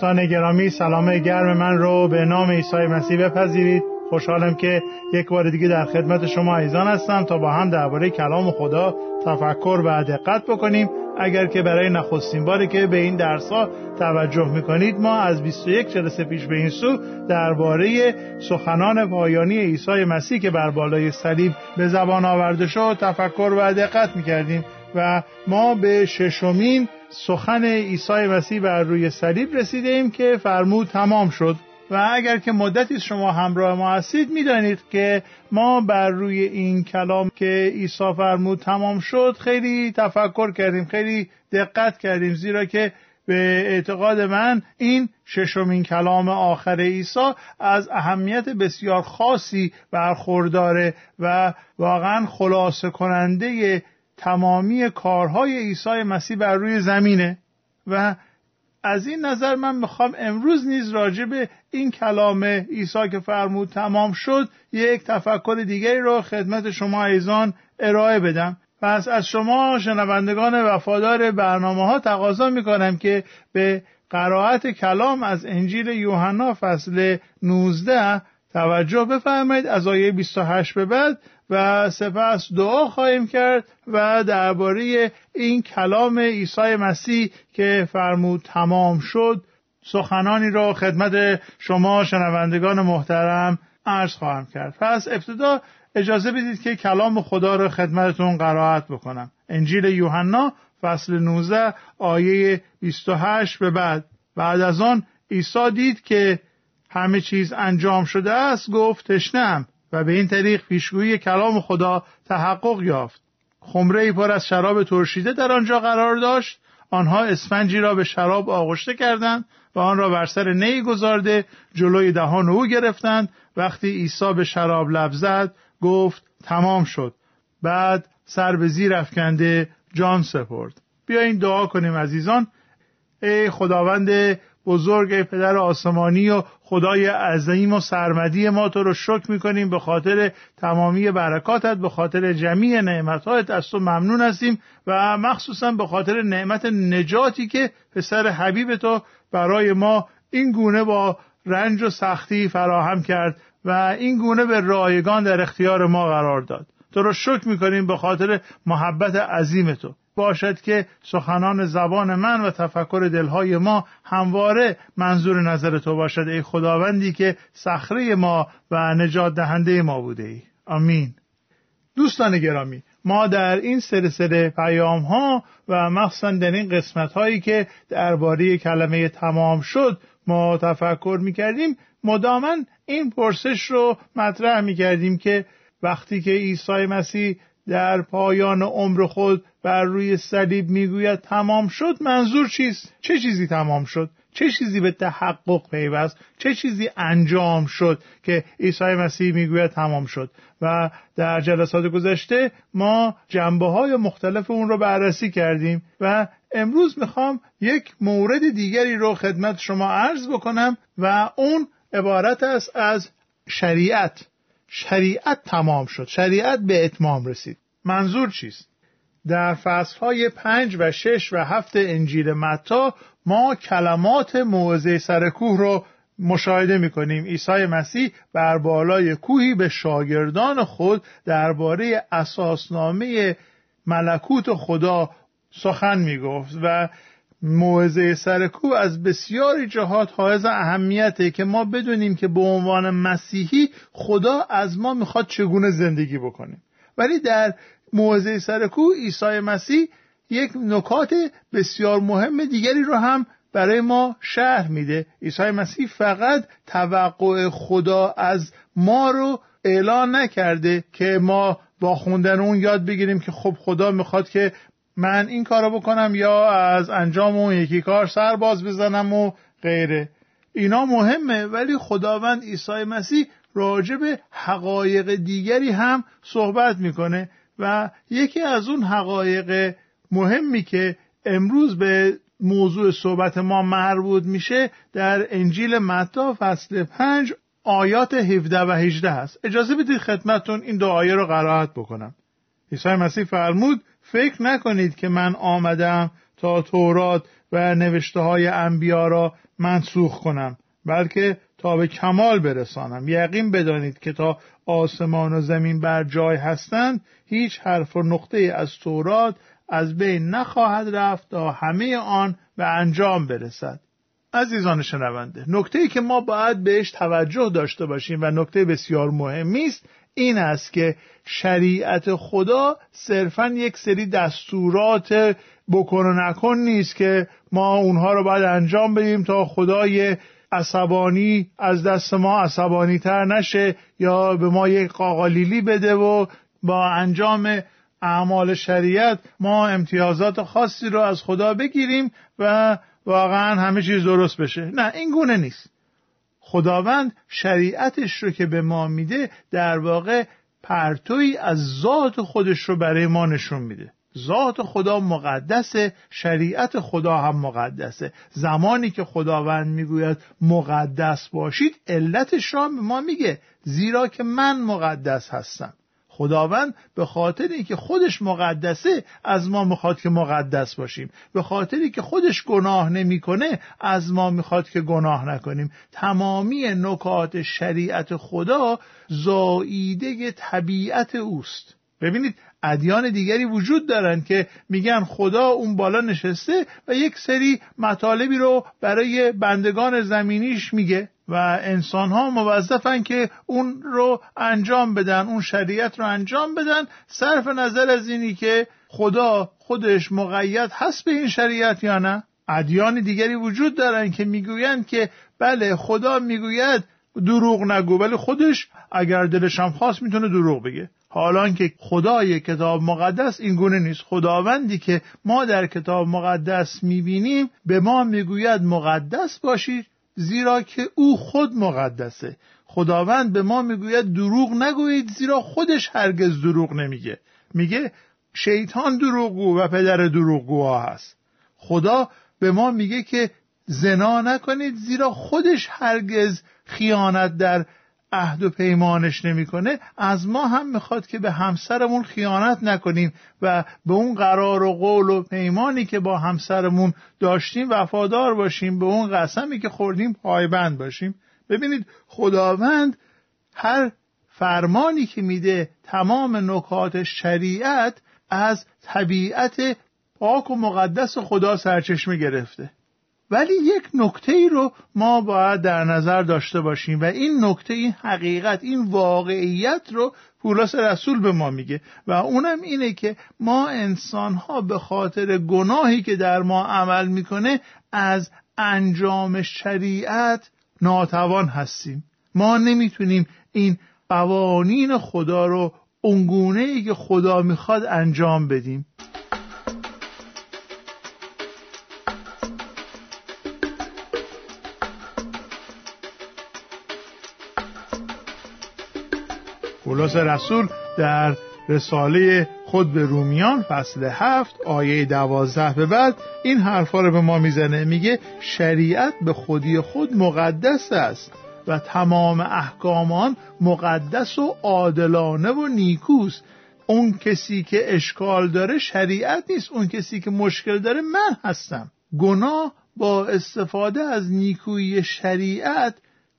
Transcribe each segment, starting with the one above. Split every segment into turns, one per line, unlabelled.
دوستان گرامی سلام گرم من رو به نام عیسی مسیح بپذیرید. خوشحالم که یک بار دیگه در خدمت شما ایزان هستم تا با هم درباره کلام خدا تفکر و دقت بکنیم. اگر که برای نخستین باری که به این درسها توجه می‌کنید ما از 21 جلسه پیش به این سو درباره سخنان پایانی عیسی مسیح که بر بالای صلیب به زبان آورده شد تفکر و دقت می‌کردیم و ما به ششمین سخن عیسی مسیح بر روی صلیب رسیدیم که فرمود تمام شد. و اگر که مدتی شما همراه ما هستید می‌دانید که ما بر روی این کلام که عیسی فرمود تمام شد خیلی تفکر کردیم خیلی دقت کردیم زیرا که به اعتقاد من این ششمین کلام آخر عیسی از اهمیت بسیار خاصی برخورداره و واقعا خلاصه کننده تمامی کارهای عیسی مسیح بر روی زمینه و از این نظر من می‌خوام امروز نیز راجع به این کلام عیسی که فرمود تمام شد یک تفکر دیگری را خدمت شما ایزان ارائه بدم. پس از شما شنوندگان وفادار برنامه ها تقاضا می‌کنم که به قرائت کلام از انجیل یوحنا فصل 19 توجه بفرمایید. از آیه 28 به بعد و سپس دعا خواهیم کرد و درباره این کلام عیسی مسیح که فرمود تمام شد سخنانی را خدمت شما شنوندگان محترم عرض خواهم کرد. پس ابتدا اجازه بدید که کلام خدا را خدمتتون قرائت بکنم. انجیل یوحنا فصل 19 آیه 28 به بعد. بعد از آن عیسی دید که همه چیز انجام شده است گفت تشنم. و به این طریق پیشگویی کلام خدا تحقق یافت. خمره پر از شراب ترشیده در آنجا قرار داشت. آنها اسفنجی را به شراب آغشته کردند و آن را بر سر نی گذارده جلوی دهان او گرفتند. وقتی عیسی به شراب لب زد گفت تمام شد. بعد سر به زیر افکنده جان سپرد. بیایید دعا کنیم عزیزان. ای خداوند بزرگ پدر آسمانی و خدای عظیم و سرمدی ما تو رو شکر می‌کنیم. به خاطر تمامی برکاتت به خاطر جمیع نعمتهایت از تو ممنون هستیم و مخصوصا به خاطر نعمت نجاتی که پسر حبیب تو برای ما این گونه با رنج و سختی فراهم کرد و این گونه به رایگان در اختیار ما قرار داد. تو رو شکر می‌کنیم به خاطر محبت عظیم تو. باشد که سخنان زبان من و تفکر دلهای ما همواره منظور نظر تو باشد ای خداوندی که صخره ما و نجات دهنده ما بوده ای. آمین. دوستان گرامی ما در این سلسله پیام ها و مخصوصا در این قسمت هایی که درباره کلمه تمام شد ما تفکر می کردیم مدامن این پرسش رو مطرح می کردیم که وقتی که عیسی مسیح در پایان عمر خود بر روی صلیب می‌گوید تمام شد منظور چیست؟ چه چیزی تمام شد؟ چه چیزی به تحقق پیوست؟ چه چیزی انجام شد که عیسی مسیح می‌گوید تمام شد؟ و در جلسات گذشته ما جنبه های مختلف اون رو بررسی کردیم و امروز می‌خوام یک مورد دیگری رو خدمت شما عرض بکنم و اون عبارت است از شریعت. شریعت تمام شد. شریعت به اتمام رسید. منظور چیست؟ در فصلهای پنج و شش و هفت انجیل متا ما کلمات موعظه سرکوه رو مشاهده می‌کنیم. عیسی مسیح بر بالای کوهی به شاگردان خود درباره اساسنامه ملکوت خدا سخن می‌گفت و موعظه سرکوه از بسیاری جهات حائز اهمیته که ما بدونیم که به عنوان مسیحی خدا از ما می‌خواد چگونه زندگی بکنیم ولی در موعظه سرکوه عیسی مسیح یک نکات بسیار مهم دیگری رو هم برای ما شرح میده. عیسی مسیح فقط توقع خدا از ما رو اعلان نکرده که ما با خوندن اون یاد بگیریم که خب خدا می‌خواد که من این کارو بکنم یا از انجام اون یکی کار سر باز بزنم و غیره. اینا مهمه ولی خداوند عیسی مسیح راجع به حقایق دیگری هم صحبت می‌کنه و یکی از اون حقایق مهمی که امروز به موضوع صحبت ما مربوط میشه در انجیل متا فصل پنج آیات 17 و 18 هست. اجازه بدید خدمتون این دو آیه رو قرائت بکنم. عیسی مسیح فرمود فکر نکنید که من آمدم تا تورات و نوشته های انبیا را منسوخ کنم بلکه تا به کمال برسانم. یقین بدانید که تا آسمان و زمین بر جای هستند هیچ حرف و نقطه از تورات از بین نخواهد رفت تا همه آن به انجام برسد. عزیزان شنونده نکته ای که ما باید بهش توجه داشته باشیم و نکته بسیار مهمی است این است که شریعت خدا صرفا یک سری دستورات بکن و نکن نیست که ما اونها رو باید انجام بدیم تا خدای عصبانی از دست ما عصبانی تر نشه یا به ما یک قاقالیلی بده و با انجام اعمال شریعت ما امتیازات خاصی رو از خدا بگیریم و واقعا همه چیز درست بشه. نه این گونه نیست. خداوند شریعتش رو که به ما میده در واقع پرتوی از ذات خودش رو برای ما نشون میده. ذات خدا مقدسه شریعت خدا هم مقدسه. زمانی که خداوند می‌گوید مقدس باشید علتش را به ما میگه زیرا که من مقدس هستم. خداوند به خاطر اینکه خودش مقدسه از ما می‌خواد که مقدس باشیم. به خاطری که خودش گناه نمی‌کنه از ما می‌خواد که گناه نکنیم. تمامی نکات شریعت خدا زاییده طبیعت اوست. ببینید ادیان دیگری وجود دارند که میگن خدا اون بالا نشسته و یک سری مطالبی رو برای بندگان زمینیش میگه و انسان ها موظفن که اون رو انجام بدن اون شریعت رو انجام بدن صرف نظر از اینی که خدا خودش مقید هست به این شریعت یا نه. ادیان دیگری وجود دارن که می‌گویند که بله خدا می‌گوید دروغ نگو ولی خودش اگر دلش هم خواست می‌تونه دروغ بگه. حالان که خدای کتاب مقدس این گونه نیست. خداوندی که ما در کتاب مقدس می‌بینیم به ما می‌گوید مقدس باشید زیرا که او خود مقدسه. خداوند به ما می‌گوید دروغ نگویید زیرا خودش هرگز دروغ نمیگه. میگه شیطان دروغگو و پدر دروغگوها هست. خدا به ما میگه که زنا نکنید زیرا خودش هرگز خیانت در عهد و پیمانش نمی‌کنه از ما هم می‌خواد که به همسرمون خیانت نکنیم و به اون قرار و قول و پیمانی که با همسرمون داشتیم وفادار باشیم به اون قسمی که خوردیم پایبند باشیم. ببینید خداوند هر فرمانی که میده تمام نکات شریعت از طبیعت پاک و مقدس خدا سرچشمه گرفته. ولی یک نکته ای رو ما باید در نظر داشته باشیم و این نکته این حقیقت این واقعیت رو پولس رسول به ما میگه و اونم اینه که ما انسان ها به خاطر گناهی که در ما عمل می‌کنه از انجام شریعت ناتوان هستیم. ما نمی‌تونیم این قوانین خدا رو اونگونه ای که خدا می‌خواد انجام بدیم. پولس رسول در رساله خود به رومیان فصل هفت آیه دوازده به بعد این حرفا رو به ما می‌زنه. میگه شریعت به خودی خود مقدس است و تمام احکامان مقدس و عادلانه و نیکوست. اون کسی که اشکال داره شریعت نیست اون کسی که مشکل داره من هستم. گناه با استفاده از نیکویی شریعت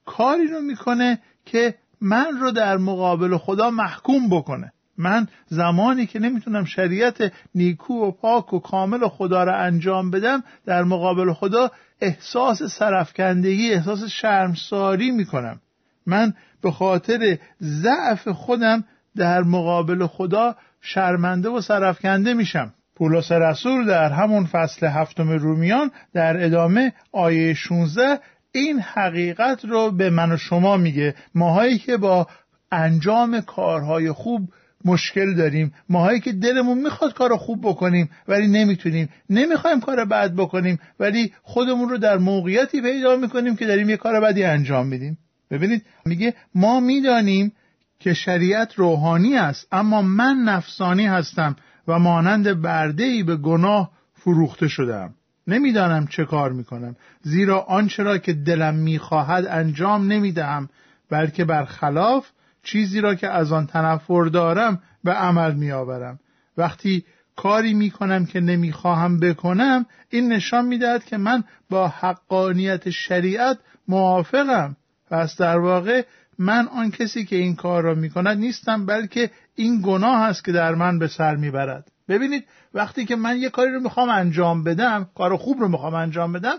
کاری رو می‌کنه که من رو در مقابل خدا محکوم بکنه. من زمانی که نمی‌تونم شریعت نیکو و پاک و کامل خدا را انجام بدم در مقابل خدا احساس سرفکندگی احساس شرمساری می‌کنم. من به خاطر ضعف خودم در مقابل خدا شرمنده و سرفکنده میشم. پولس رسول در همون فصل هفتم رومیان در ادامه آیه 16 این حقیقت رو به من و شما میگه. ماهایی که با انجام کارهای خوب مشکل داریم ماهایی که دلمون می‌خواد کار خوب بکنیم ولی نمی‌تونیم. نمی‌خوایم کار بد بکنیم ولی خودمون رو در موقعیتی پیدا می‌کنیم که داریم یه کار بدی انجام میدیم. ببینید میگه ما می‌دانیم که شریعت روحانی است اما من نفسانی هستم و مانند برده به گناه فروخته شدم نمی‌دانم چه کار می‌کنم. زیرا آنچه را که دلم می‌خواهد انجام نمی‌دهم بلکه برخلاف چیزی را که از آن تنفر دارم به عمل میآورم. وقتی کاری می‌کنم که نمی‌خواهم بکنم این نشان می‌دهد که من با حقانیت شریعت موافقم. پس در واقع من آن کسی که این کار را می‌کند نیستم بلکه این گناه است که در من به سر می‌برد. ببینید وقتی که من یه کاری رو می‌خوام انجام بدم کار خوب رو می‌خوام انجام بدم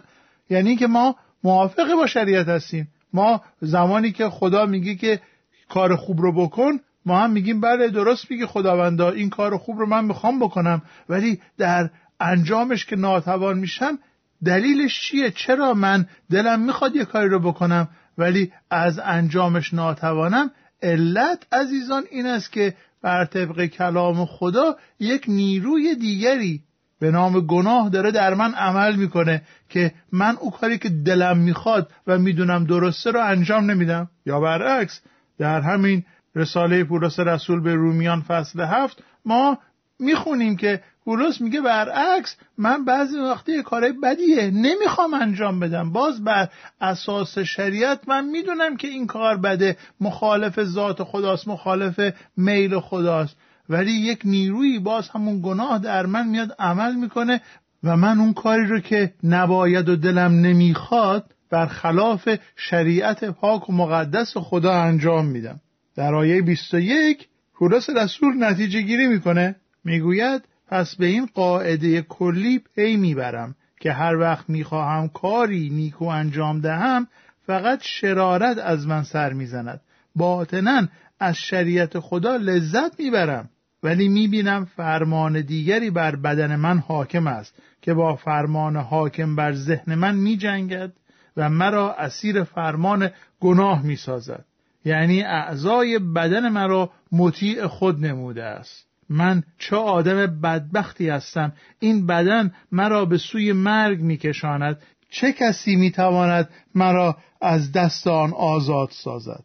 یعنی که ما موافق با شریعت هستیم. ما زمانی که خدا میگه که کار خوب رو بکن ما هم میگیم بله درست میگه خداوندا این کار خوب رو من می‌خوام بکنم. ولی در انجامش که ناتوان میشم دلیلش چیه؟ چرا من دلم می‌خواد یه کاری رو بکنم؟ ولی از انجامش ناتوانم علت عزیزان این است که بر طبق کلام خدا یک نیروی دیگری به نام گناه داره در من عمل می‌کنه که من او کاری که دلم می‌خواد و می‌دونم درسته رو انجام نمیدم. یا برعکس در همین رساله پولس رسول به رومیان فصل هفت ما می‌خونیم که پولس میگه برعکس من بعضی وقتی کارهای بدیه نمی‌خوام انجام بدم. باز بر اساس شریعت من می‌دونم که این کار بده. مخالف ذات خداست مخالف میل خداست. ولی یک نیروی باز همون گناه در من میاد عمل می‌کنه و من اون کاری رو که نباید و دلم نمی‌خواد بر خلاف شریعت پاک و مقدس خدا انجام میدم. در آیه 21 پولس رسول نتیجه گیری می‌کنه. می‌گوید پس به این قاعده کلی پی می‌برم که هر وقت می‌خواهم کاری نیکو انجام دهم فقط شرارت از من سر می‌زند. باطنا از شریعت خدا لذت می‌برم. ولی می‌بینم فرمان دیگری بر بدن من حاکم است که با فرمان حاکم بر ذهن من میجنگد و مرا اسیر فرمان گناه می‌سازد. یعنی اعضای بدن مرا مطیع خود نموده است. من چه آدم بدبختی هستم. این بدن مرا به سوی مرگ میکشاند. چه کسی می‌تواند مرا از دست آن آزاد سازد؟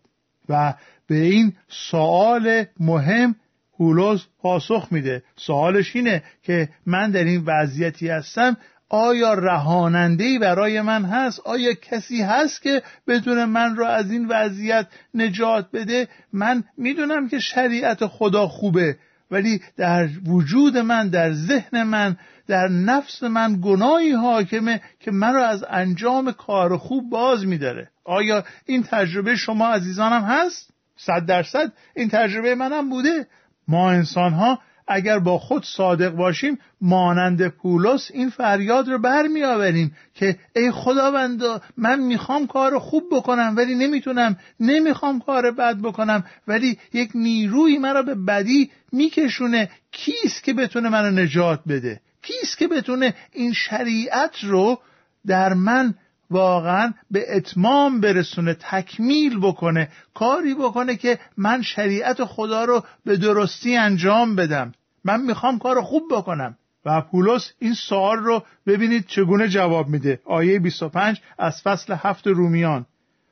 و به این سوال مهم هولوز پاسخ میده. سوالش اینه که من در این وضعیتی هستم آیا رهانندهی برای من هست؟ آیا کسی هست که بدون من را از این وضعیت نجات بده؟ من می‌دونم که شریعت خدا خوبه. ولی در وجود من در ذهن من در نفس من گناهی حاکمه که من را از انجام کار خوب باز میداره. آیا این تجربه شما عزیزانم هست؟ صد درصد. این تجربه منم بوده. ما انسان ها اگر با خود صادق باشیم مانند پولس این فریاد رو برمیآوریم که ای خداوند من می‌خوام کار خوب بکنم ولی نمی‌تونم نمی‌خوام کار بد بکنم ولی یک نیروی مرا به بدی میکشونه. کیست که بتونه منو نجات بده؟ کیست که بتونه این شریعت رو در من واقعا به اتمام برسونه تکمیل بکنه کاری بکنه که من شریعت خدا رو به درستی انجام بدم. من می‌خوام کار خوب بکنم. و پولس این سوال رو ببینید چگونه جواب میده. آیه 25 از فصل هفت رومیان.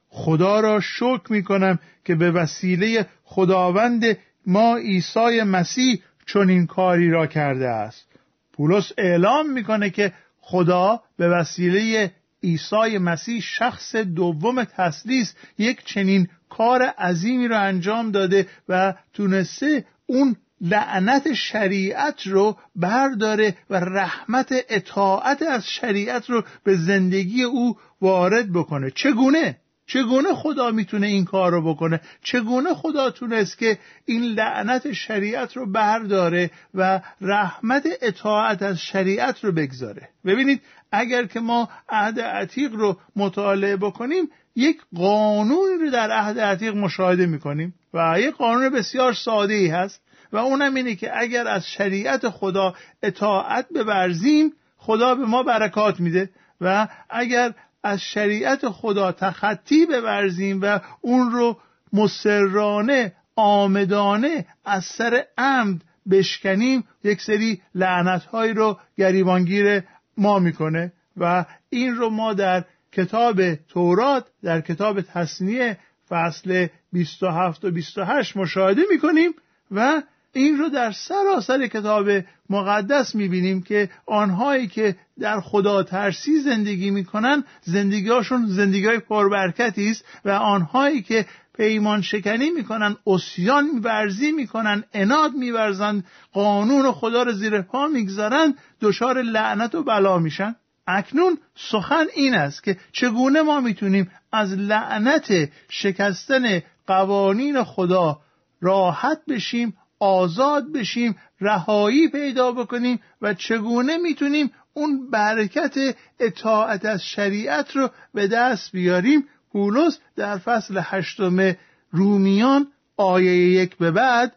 خدا را شکر می‌کنم که به وسیله خداوند ما عیسی مسیح چون این کاری را کرده است. پولس اعلام می‌کنه که خدا به وسیله عیسی مسیح شخص دوم تسلیس یک چنین کار عظیمی را انجام داده و تونسته اون لعنت شریعت رو برداره و رحمت اطاعت از شریعت رو به زندگی او وارد بکنه. چگونه؟ چگونه خدا می‌تونه این کار رو بکنه؟ چگونه خدا تونست که این لعنت شریعت رو برداره و رحمت اطاعت از شریعت رو بگذاره؟ ببینید اگر که ما عهد عتیق رو مطالعه بکنیم یک قانون رو در عهد عتیق مشاهده می‌کنیم و یک قانون بسیار ساده ای هست و اونم اینه که اگر از شریعت خدا اطاعت ببرزیم خدا به ما برکات میده و اگر از شریعت خدا تخطی ببرزیم و اون رو مسررانه آمدانه از سر عمد بشکنیم یک سری لعنتهایی رو گریبانگیر ما می‌کنه و این رو ما در کتاب تورات در کتاب تصنیه فصل 27 و 28 مشاهده می‌کنیم و این رو در سراسر کتاب مقدس می‌بینیم که آنهایی که در خدا ترسی زندگی می‌کنن زندگیهاشون زندگی های پربرکتی است و آنهایی که پیمان شکنی می‌کنن اسیان ورزی می‌کنن اناد میورزن قانون خدا رو زیر پا می‌گذارن دچار لعنت و بلا میشن. اکنون سخن این است که چگونه ما می‌تونیم از لعنت شکستن قوانین خدا راحت بشیم آزاد بشیم رهایی پیدا بکنیم و چگونه می‌تونیم اون برکت اطاعت از شریعت رو به دست بیاریم؟ پولس در فصل هشتم رومیان آیه یک به بعد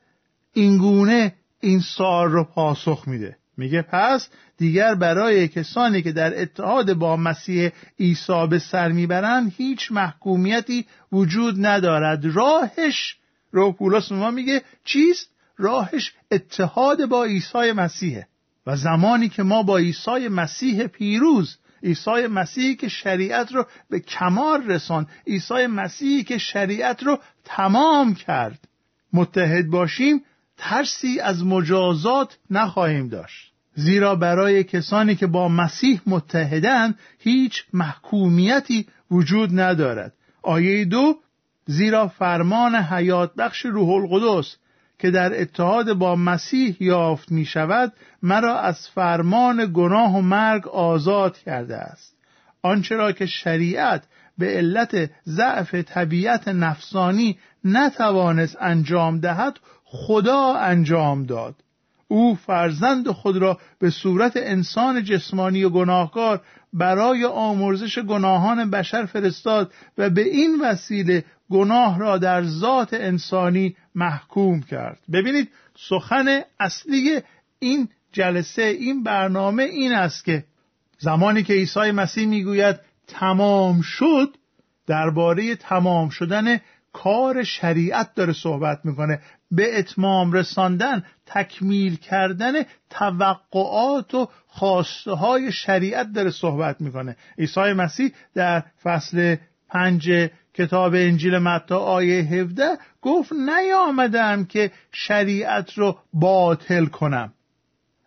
اینگونه این سال رو پاسخ میده. میگه پس دیگر برای کسانی که در اتحاد با مسیح عیسی به سر می‌برند هیچ محکومیتی وجود ندارد. راهش رو پولس ما میگه چیست؟ راهش اتحاد با عیسی مسیحه و زمانی که ما با عیسی مسیح پیروز عیسی مسیحی که شریعت رو به کمال رسان عیسی مسیحی که شریعت رو تمام کرد متحد باشیم ترسی از مجازات نخواهیم داشت. زیرا برای کسانی که با مسیح متحدن هیچ محکومیتی وجود ندارد. آیه دو زیرا فرمان حیات بخش روح القدس که در اتحاد با مسیح یافت می شود مرا از فرمان گناه و مرگ آزاد کرده است. آنچه را که شریعت به علت ضعف طبیعت نفسانی نتوانست انجام دهد خدا انجام داد. او فرزند خود را به صورت انسان جسمانی و گناهکار برای آمرزش گناهان بشر فرستاد و به این وسیله گناه را در ذات انسانی محکوم کرد. ببینید سخن اصلی این جلسه این برنامه این است که زمانی که عیسی مسیح می‌گوید تمام شد درباره تمام شدن کار شریعت داره صحبت می‌کنه. به اتمام رساندن تکمیل کردن توقعات و خواسته های شریعت داره صحبت می‌کنه. عیسی مسیح در فصل پنج کتاب انجیل متی آیه 17 گفت نیامدم که شریعت رو باطل کنم.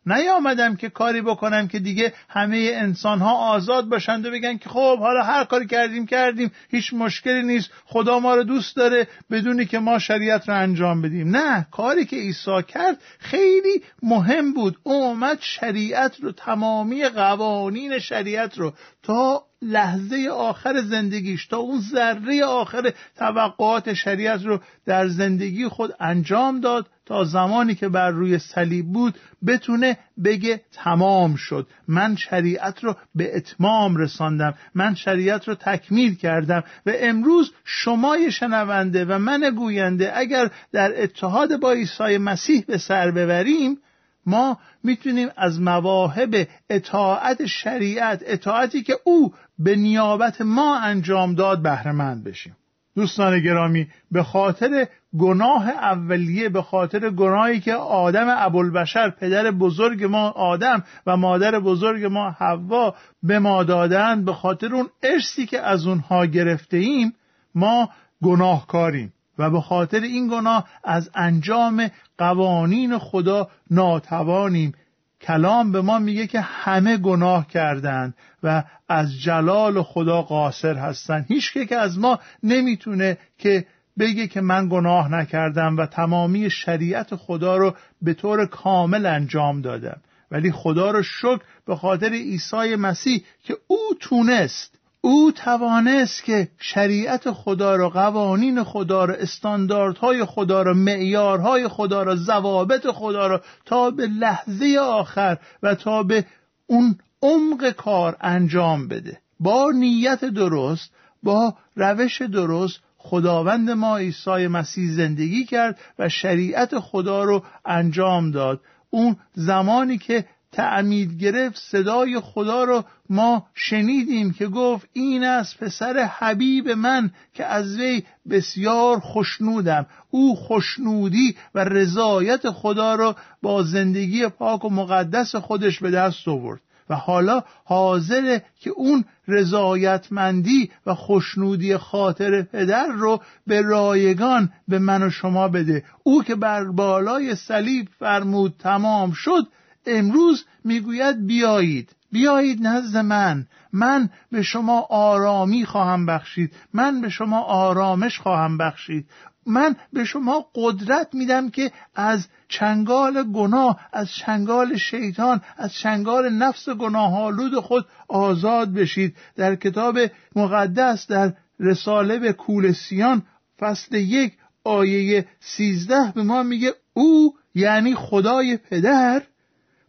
نیامدم که کاری بکنم که دیگه همه انسان ها آزاد باشند و بگن که خب حالا هر کاری کردیم کردیم هیچ مشکلی نیست خدا ما رو دوست داره بدونی که ما شریعت رو انجام بدیم. نه کاری که عیسی کرد خیلی مهم بود. اومد شریعت رو تمامی قوانین شریعت رو تا لحظه آخر زندگیش تا اون ذره آخر توقعات شریعت رو در زندگی خود انجام داد تا زمانی که بر روی صلیب بود بتونه بگه تمام شد. من شریعت رو به اتمام رساندم. من شریعت رو تکمیل کردم و امروز شمای شنونده و من گوینده اگر در اتحاد با عیسی مسیح به سر ببریم ما می‌تونیم از مواهب اطاعت شریعت اطاعتی که او به نیابت ما انجام داد بهرهمند بشیم. دوستان گرامی به خاطر گناه اولیه به خاطر گناهی که آدم ابوالبشر پدر بزرگ ما آدم و مادر بزرگ ما حوا به ما دادند به خاطر اون ارسی که از اونها گرفته ایم ما گناهکاریم. و به خاطر این گناه از انجام قوانین خدا ناتوانیم. کلام به ما میگه که همه گناه کردند و از جلال خدا قاصر هستند. هیچ که از ما نمی‌تونه که بگه که من گناه نکردم و تمامی شریعت خدا رو به طور کامل انجام دادم. ولی خدا رو شکر به خاطر عیسی مسیح که او تونست او توانست که شریعت خدا را قوانین خدا را استانداردهای خدا را معیارهای خدا را ضوابط خدا را تا به لحظه آخر و تا به اون عمق کار انجام بده. با نیت درست با روش درست خداوند ما عیسی مسیح زندگی کرد و شریعت خدا رو انجام داد. اون زمانی که تعمید گرفت صدای خدا رو ما شنیدیم که گفت این است پسر حبیب من که از وی بسیار خوشنودم. او خوشنودی و رضایت خدا را با زندگی پاک و مقدس خودش به دست آورد. و حالا حاضره که اون رضایتمندی و خوشنودی خاطر پدر رو به رایگان به من و شما بده. او که بر بالای صلیب فرمود تمام شد امروز می‌گوید بیایید. بیایید نزد من. من به شما آرامی خواهم بخشید. من به شما آرامش خواهم بخشید. من به شما قدرت میدم که از چنگال گناه از چنگال شیطان از چنگال نفس گناه آلود خود آزاد بشید. در کتاب مقدس در رساله به کولسیان فصل یک آیه سیزده به ما میگه او یعنی خدای پدر.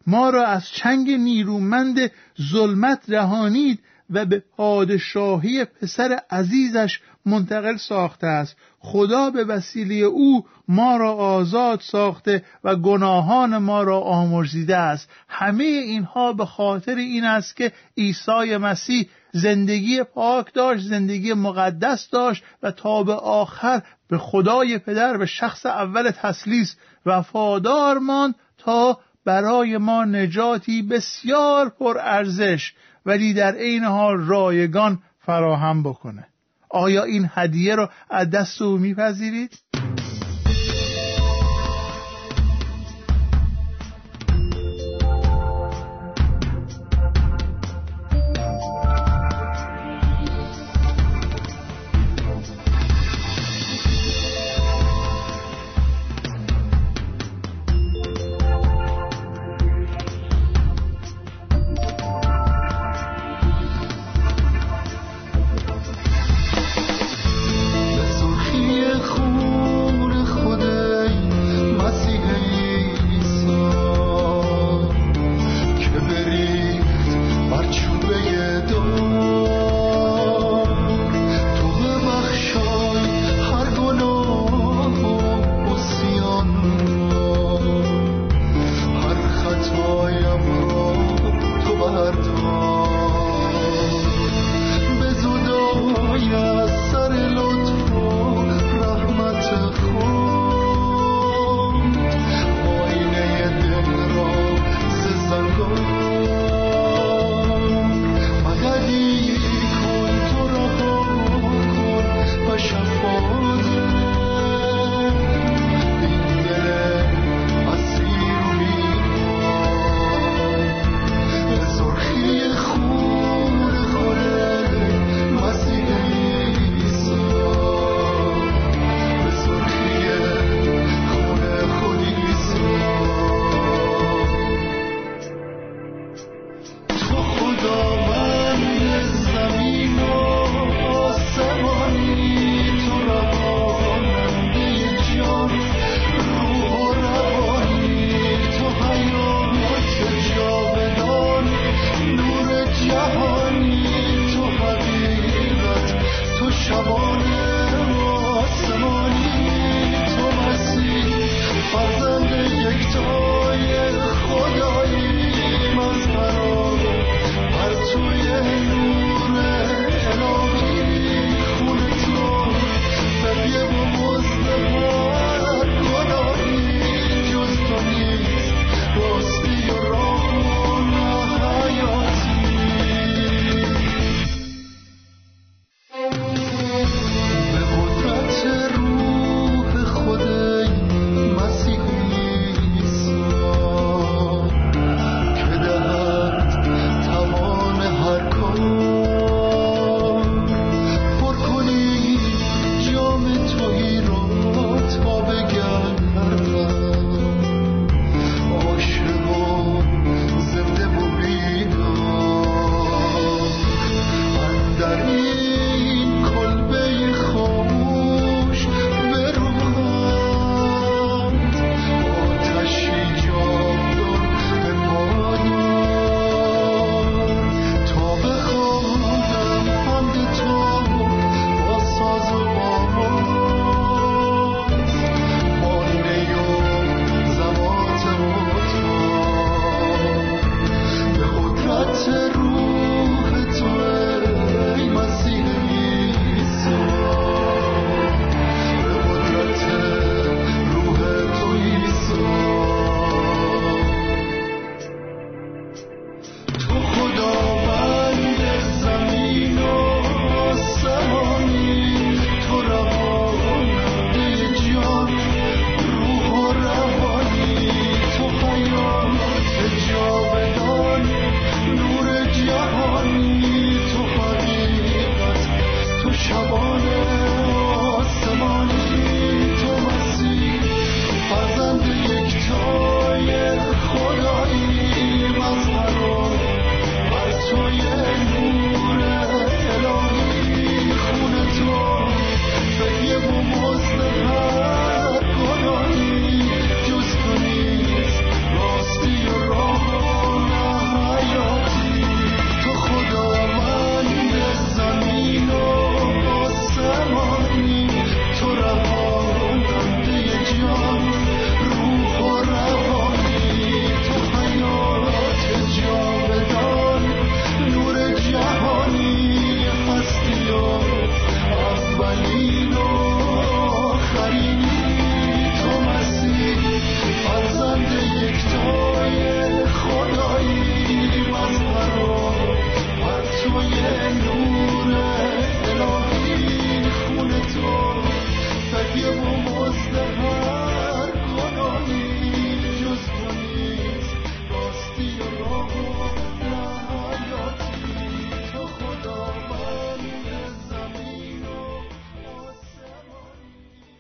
ما را از چنگ نیرومند ظلمت رهانید و به پادشاهی پسر عزیزش منتقل ساخته است. خدا به وسیله او ما را آزاد ساخته و گناهان ما را آمرزیده است. همه اینها به خاطر این است که عیسی مسیح زندگی پاک داشت زندگی مقدس داشت و تا به آخر به خدای پدر به شخص اول تسلیس وفادار ماند تا برای ما نجاتی بسیار پرارزش ولی در عین حال رایگان فراهم بکنه آیا این هدیه رو از دست او میپذیرید؟
pardon.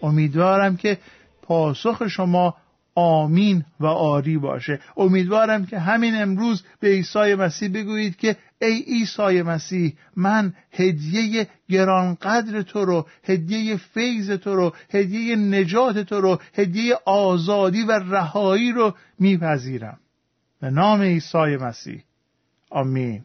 امیدوارم که پاسخ شما آمین و آری باشه. امیدوارم که همین امروز به عیسی مسیح بگویید که ای عیسی مسیح من هدیه گرانقدر تو رو هدیه فیض تو رو هدیه نجات تو رو هدیه آزادی و رهایی رو میپذیرم. به نام عیسی مسیح. آمین.